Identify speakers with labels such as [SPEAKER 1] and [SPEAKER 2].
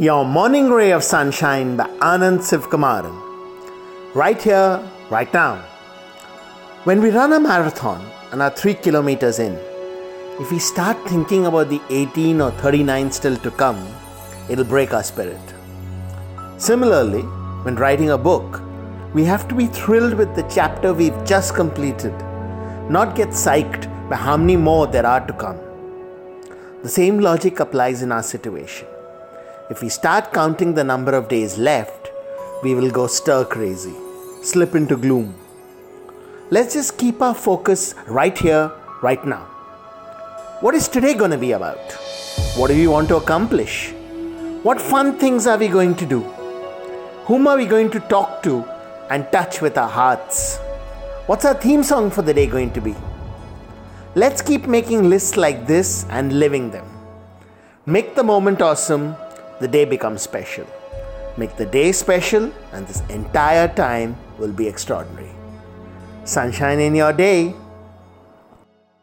[SPEAKER 1] Your Morning Ray of Sunshine by Anand Sivkumaran. Right here, right now. When we run a marathon and are 3 kilometers in, if we start thinking about the 18 or 39 still to come, it'll break our spirit. Similarly, when writing a book, we have to be thrilled with the chapter we've just completed, not get psyched by how many more there are to come. The same logic applies in our situation. If we start counting the number of days left, we will go stir crazy, slip into gloom. Let's just keep our focus right here, right now. What is today going to be about? What do we want to accomplish? What fun things are we going to do? Whom are we going to talk to and touch with our hearts? What's our theme song for the day going to be? Let's keep making lists like this and living them. Make the moment awesome the day becomes special. Make the day special, and this entire time will be extraordinary. Sunshine in your day.